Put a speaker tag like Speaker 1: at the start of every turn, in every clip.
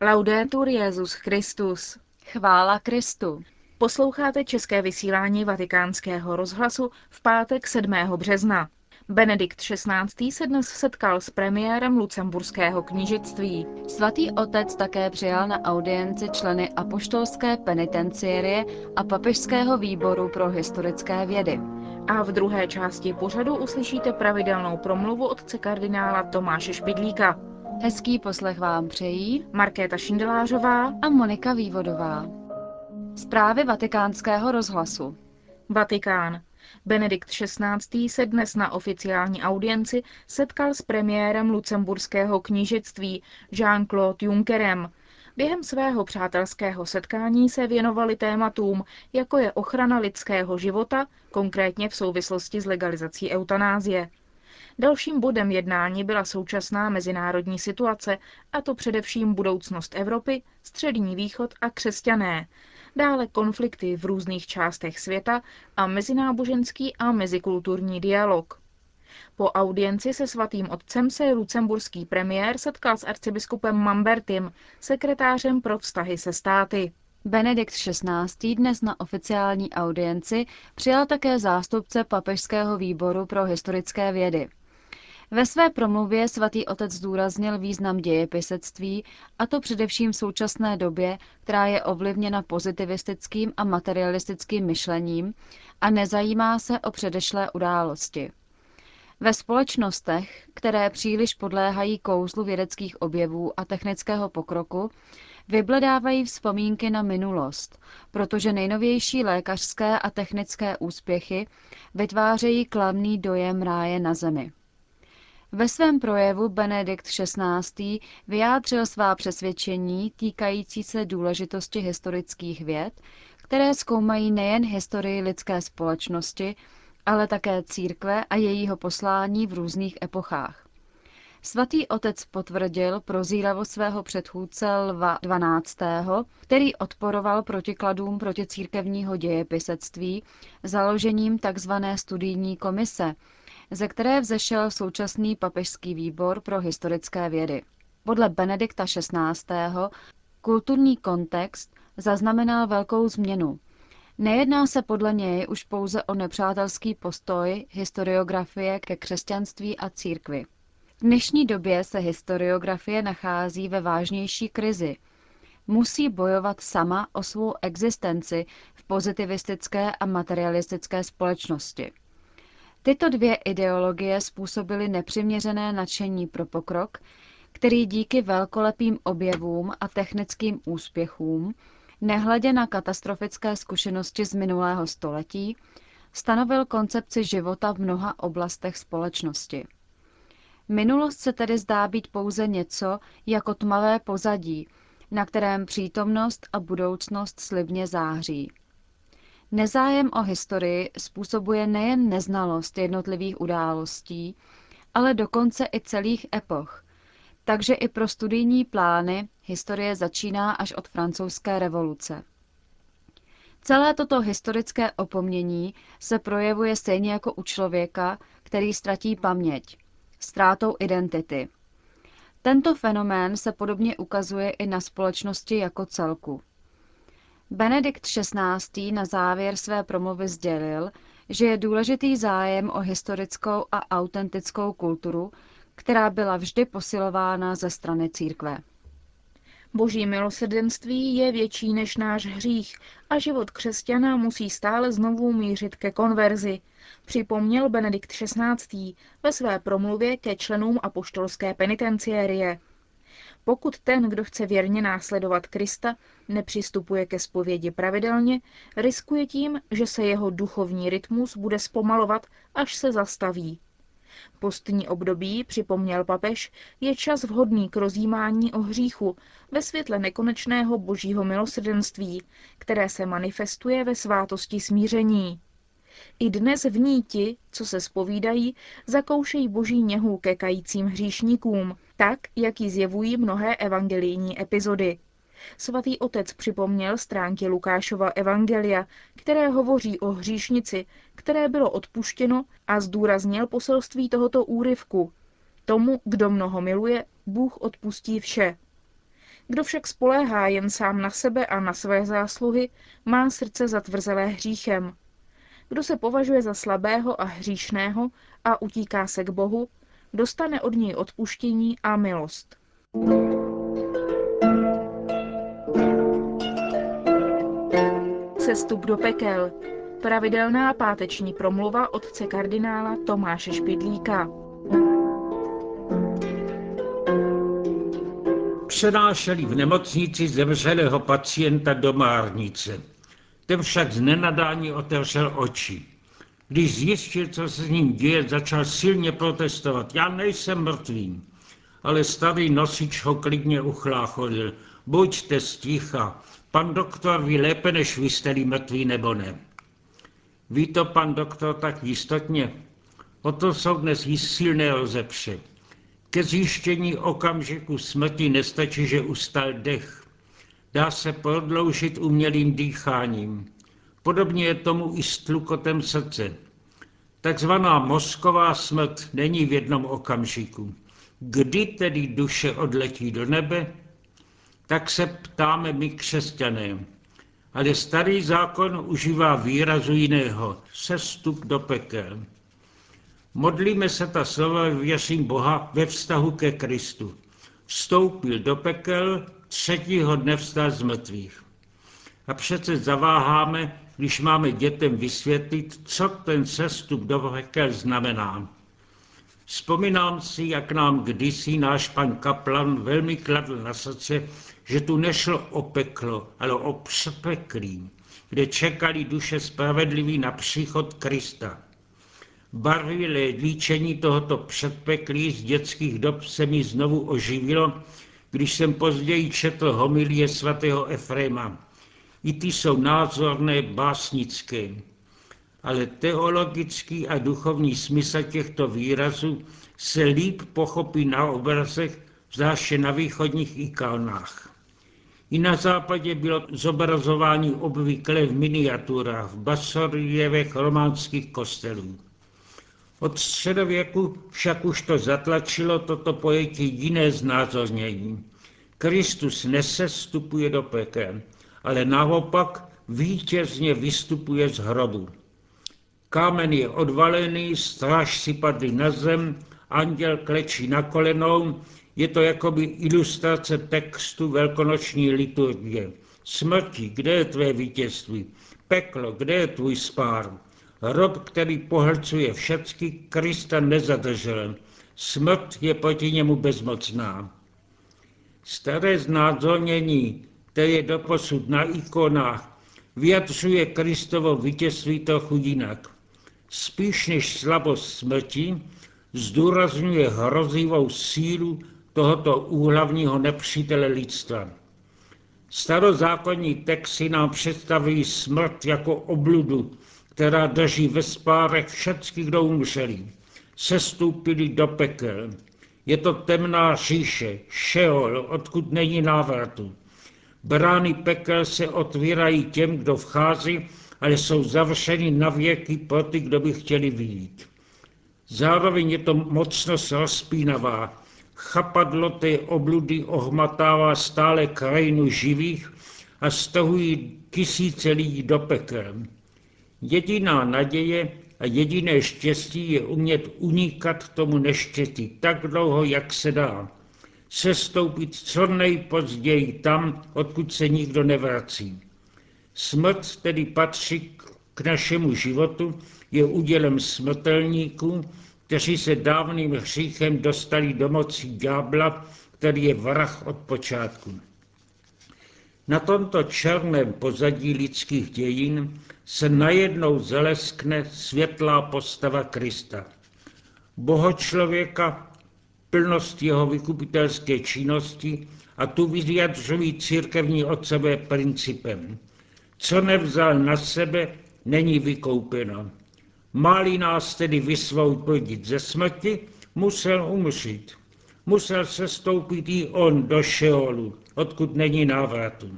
Speaker 1: Laudetur Jezus Christus.
Speaker 2: Chvála Kristu.
Speaker 1: Posloucháte české vysílání Vatikánského rozhlasu v pátek 7. března. Benedikt XVI. se dnes setkal s premiérem lucemburského knížectví.
Speaker 2: Svatý otec také přijal na audienci členy apoštolské penitenciérie a papežského výboru pro historické vědy.
Speaker 1: A v druhé části pořadu uslyšíte pravidelnou promluvu otce kardinála Tomáše Špidlíka.
Speaker 2: Hezký poslech vám přejí
Speaker 1: Markéta Šindelářová
Speaker 2: a Monika Vývodová. Zprávy vatikánského rozhlasu.
Speaker 1: Vatikán. Benedikt XVI. se dnes na oficiální audienci setkal s premiérem lucemburského knížectví Jean-Claude Junckerem. Během svého přátelského setkání se věnovali tématům, jako je ochrana lidského života, konkrétně v souvislosti s legalizací eutanázie. Dalším bodem jednání byla současná mezinárodní situace, a to především budoucnost Evropy, Střední východ a křesťané, dále konflikty v různých částech světa a mezináboženský a mezikulturní dialog. Po audienci se svatým otcem se lucemburský premiér setkal s arcibiskupem Mambertim, sekretářem pro vztahy se státy.
Speaker 2: Benedikt XVI. dnes na oficiální audienci přijal také zástupce Papežského výboru pro historické vědy. Ve své promluvě svatý otec zdůraznil význam dějepisectví, a to především v současné době, která je ovlivněna pozitivistickým a materialistickým myšlením a nezajímá se o předešlé události. Ve společnostech, které příliš podléhají kouzlu vědeckých objevů a technického pokroku, vybledávají vzpomínky na minulost, protože nejnovější lékařské a technické úspěchy vytvářejí klamný dojem ráje na zemi. Ve svém projevu Benedikt XVI. vyjádřil svá přesvědčení týkající se důležitosti historických věd, které zkoumají nejen historii lidské společnosti, ale také církve a jejího poslání v různých epochách. Svatý otec potvrdil prozíravost svého předchůdce Lva XII., který odporoval protikladům proti církevního dějepisectví založením tzv. studijní komise, ze které vzešel současný papežský výbor pro historické vědy. Podle Benedikta XVI. kulturní kontext zaznamenal velkou změnu. Nejedná se podle něj už pouze o nepřátelský postoj historiografie ke křesťanství a církvi. V dnešní době se historiografie nachází ve vážnější krizi. Musí bojovat sama o svou existenci v pozitivistické a materialistické společnosti. Tyto dvě ideologie způsobily nepřiměřené nadšení pro pokrok, který díky velkolepým objevům a technickým úspěchům, nehledě na katastrofické zkušenosti z minulého století, stanovil koncepci života v mnoha oblastech společnosti. Minulost se tedy zdá být pouze něco jako tmavé pozadí, na kterém přítomnost a budoucnost slibně září. Nezájem o historii způsobuje nejen neznalost jednotlivých událostí, ale dokonce i celých epoch. Takže i pro studijní plány historie začíná až od francouzské revoluce. Celé toto historické opomnění se projevuje stejně jako u člověka, který ztratí paměť, ztrátou identity. Tento fenomén se podobně ukazuje i na společnosti jako celku. Benedikt XVI. na závěr své promluvy sdělil, že je důležitý zájem o historickou a autentickou kulturu, která byla vždy posilována ze strany církve.
Speaker 1: Boží milosrdenství je větší než náš hřích a život křesťana musí stále znovu mířit ke konverzi, připomněl Benedikt XVI. ve své promluvě ke členům apoštolské penitenciérie. Pokud ten, kdo chce věrně následovat Krista, nepřistupuje ke zpovědi pravidelně, riskuje tím, že se jeho duchovní rytmus bude zpomalovat, až se zastaví. Postní období, připomněl papež, je čas vhodný k rozjímání o hříchu ve světle nekonečného božího milosrdenství, které se manifestuje ve svátosti smíření. I dnes v ní ti, co se spovídají, zakoušejí boží něhu ke kajícím hříšníkům, tak, jak ji zjevují mnohé evangelijní epizody. Svatý otec připomněl stránky Lukášova evangelia, které hovoří o hříšnici, které bylo odpuštěno a zdůraznil poselství tohoto úryvku. Tomu, kdo mnoho miluje, Bůh odpustí vše. Kdo však spoléhá jen sám na sebe a na své zásluhy, má srdce zatvrzelé hříchem. Kdo se považuje za slabého a hříšného a utíká se k Bohu, dostane od něj odpuštění a milost. Cestup do pekel. Pravidelná páteční promluva otce kardinála Tomáše Špidlíka.
Speaker 3: Přenášeli v nemocnici zemřelého pacienta do márnice. Ten však z nenadání otevřel oči. Když zjistil, co se s ním děje, začal silně protestovat. Já nejsem mrtvý. Ale starý nosič ho klidně uchláchodil. Buďte sticha, pan doktor ví lépe, než vy jste mrtví nebo ne. Ví to pan doktor tak jistotně? O to jsou dnes silné rozepře. Ke zjištění okamžiku smrti nestačí, že ustal dech. Dá se prodloužit umělým dýcháním. Podobně je tomu i s tlukotem srdce. Takzvaná mozková smrt není v jednom okamžiku. Kdy tedy duše odletí do nebe? Tak se ptáme my křesťané. Ale starý zákon užívá výrazu jiného. Sestup do pekel. Modlíme se ta slova věřím Boha ve vztahu ke Kristu. Vstoupil do pekel, třetího dne vstal z mrtvých. A přece zaváháme, když máme dětem vysvětlit, co ten sestup do pekel znamená. Vzpomínám si, jak nám kdysi náš pan Kaplan velmi kladl na srdce, že tu nešlo o peklo, ale o přepeklí, kde čekali duše spravedliví na příchod Krista. Barvilé líčení tohoto předpeklí z dětských dob se mi znovu oživilo, když jsem později četl homilie svatého Efrema. I ty jsou názorné, básnické. Ale teologický a duchovní smysl těchto výrazů se líp pochopí na obrazech, zvláště na východních ikonách. I na západě bylo zobrazování obvyklé v miniaturách, v basorievech románských kostelů. Od středověku však už to zatlačilo toto pojetí jiné znázornění. Kristus nesestupuje do pekel, ale naopak vítězně vystupuje z hrobu. Kámen je odvalený, stráž si padly na zem, anděl klečí na kolenou, je to jakoby ilustrace textu velkonoční liturgie. Smrti, kde je tvé vítězství? Peklo, kde je tvůj spár? Rob, který pohlcuje všecky, Krista nezadržel. Smrt je proti němu bezmocná. Staré znázornění, které je doposud na ikonách, vyjadřuje Kristovo vítězství trochu jinak. Spíš než slabost smrti, zdůrazňuje hrozivou sílu tohoto úhlavního nepřítele lidstva. Starozákonní texty nám představují smrt jako obludu, která drží ve spárech všecky, kdo umřeli. Sestoupili do pekel. Je to temná říše, šeol, odkud není návratu. Brány pekel se otvírají těm, kdo vchází, ale jsou zavřeny na věky pro ty, kdo by chtěli vyjít. Zároveň je to mocnost rozpínavá. Chapadlo té obludy ohmatává stále krajinu živých a stahují tisíce lidí do pekel. Jediná naděje a jediné štěstí je umět unikat tomu neštěstí tak dlouho, jak se dá. Sestoupit co nejpozději tam, odkud se nikdo nevrací. Smrt tedy patří k našemu životu, je udělem smrtelníků, kteří se dávným hříchem dostali do moci ďábla, který je vrah od počátku. Na tomto černém pozadí lidských dějin se najednou zeleskne světlá postava Krista. Bohočlověka, plnost jeho vykupitelské činnosti a tu vyjadřují církevní otcové principem. Co nevzal na sebe, není vykoupeno. Máli nás tedy vysvobodit ze smrti, musel umřít. Musel se stoupit i on do Šeolu, odkud není návratu.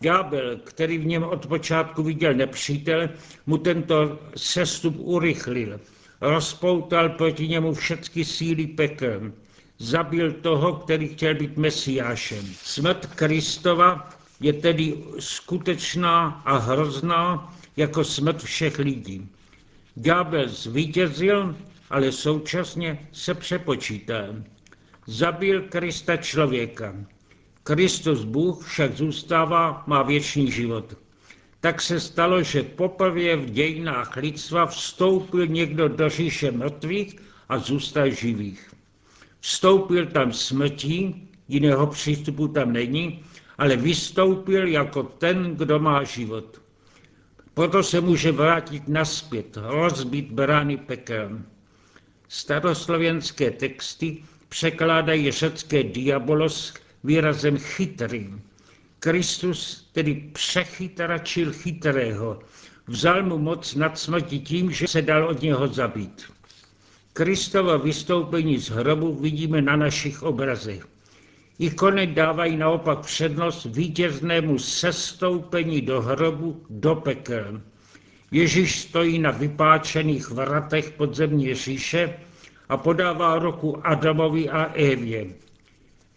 Speaker 3: Ďábel, který v něm od počátku viděl nepřítel, mu tento sestup urychlil. Rozpoutal proti němu všechny síly pekel. Zabil toho, který chtěl být mesiášem. Smrt Kristova je tedy skutečná a hrozná jako smrt všech lidí. Ďábel zvítězil, ale současně se přepočítal. Zabil Krista člověka. Kristus Bůh však zůstává, má věčný život. Tak se stalo, že poprvé v dějinách lidstva vstoupil někdo do říše mrtvých a zůstal živých. Vstoupil tam smrtí, jiného přístupu tam není, ale vystoupil jako ten, kdo má život. Proto se může vrátit naspět, rozbít brány pekel. Staroslovenské texty překládají řecké diabolos výrazem chytrý. Kristus tedy přechytračil chytrého, vzal mu moc nad smrti tím, že se dal od něho zabít. Kristova vystoupení z hrobu vidíme na našich obrazech. Ikony dávají naopak přednost vítěznému sestoupení do hrobu, do pekel. Ježíš stojí na vypáčených vratech podzemní říše a podává ruku Adamovi a Evě.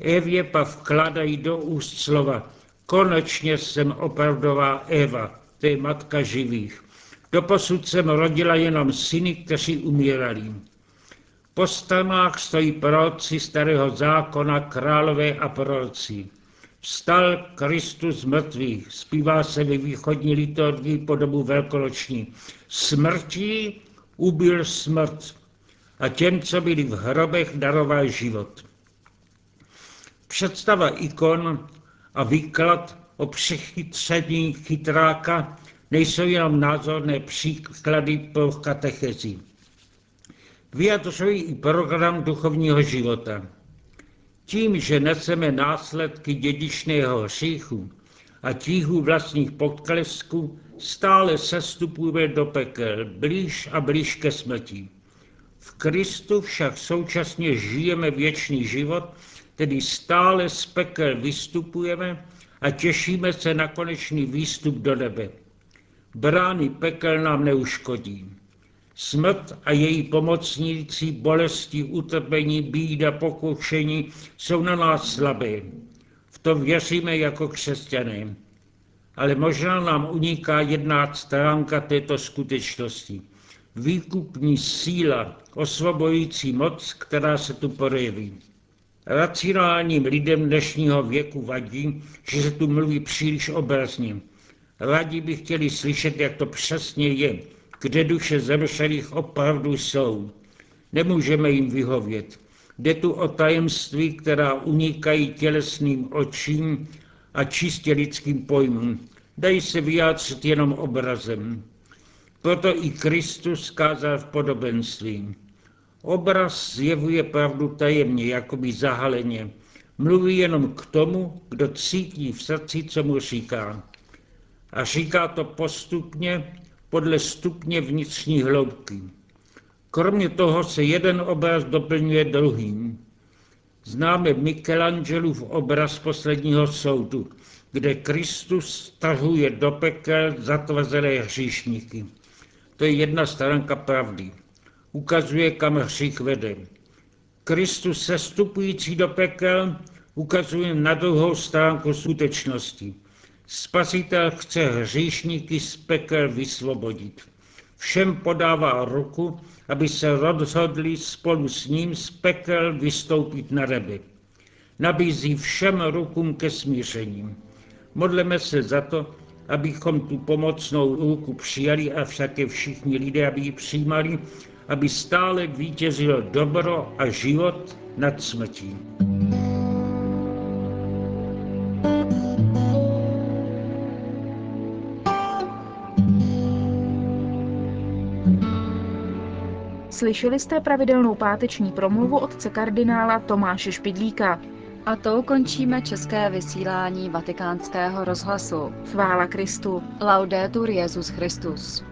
Speaker 3: Evě pak vkládají do úst slova Konečně jsem opravdová Eva, to je matka živých. Doposud jsem rodila jenom syny, kteří umírali. Po stranách stojí proroci starého zákona, králové a proroci. Vstal Kristus z mrtvých, zpívá se ve východní liturgii po dobu velkonoční. Smrtí ubil smrt a těm, co byli v hrobech, daroval život. Představa ikon a výklad o přechytření chytráka nejsou jenom názorné příklady pro katechezi vyjadřují i program duchovního života. Tím, že neseme následky dědičného hříchu a tíhu vlastních podklesků, stále sestupujeme do pekel, blíž a blíž ke smrti. V Kristu však současně žijeme věčný život, tedy stále z pekel vystupujeme a těšíme se na konečný výstup do nebe. Brány pekel nám neuškodí. Smrt a její pomocníci, bolesti, utrpení, bída, pokušení jsou na nás slabé. V to věříme jako křesťané. Ale možná nám uniká jedna stránka této skutečnosti. Výkupní síla, osvobojující moc, která se tu projeví. Racionálním lidem dnešního věku vadí, že se tu mluví příliš obrazně. Rádi by chtěli slyšet, jak to přesně je, kde duše zemřelých opravdu jsou. Nemůžeme jim vyhovět. Jde tu o tajemství, která unikají tělesným očím a čistě lidským pojmům. Dají se vyjádřit jenom obrazem. Proto i Kristus kázal v podobenství. Obraz zjevuje pravdu tajemně, jakoby zahaleně. Mluví jenom k tomu, kdo cítí v srdci, co mu říká. A říká to postupně, podle stupně vnitřní hloubky. Kromě toho se jeden obraz doplňuje druhým. Známe Michelangelův obraz posledního soudu, kde Kristus stahuje do pekel zatvrzelé hříšníky. To je jedna stránka pravdy. Ukazuje, kam hřích vede. Kristus sestupující do pekel ukazuje na druhou stránku skutečnosti. Spasitel chce hříšníky z pekel vysvobodit. Všem podává ruku, aby se rozhodli spolu s ním z pekel vystoupit na nebe. Nabízí všem rukům ke smíření. Modleme se za to, abychom tu pomocnou ruku přijali a však všichni lidé, aby ji přijímali, aby stále vítězilo dobro a život nad smrtí.
Speaker 1: Slyšeli jste pravidelnou páteční promluvu otce kardinála Tomáše Špidlíka.
Speaker 2: A to končíme české vysílání vatikánského rozhlasu.
Speaker 1: Chvála Kristu.
Speaker 2: Laudetur Jezus Christus.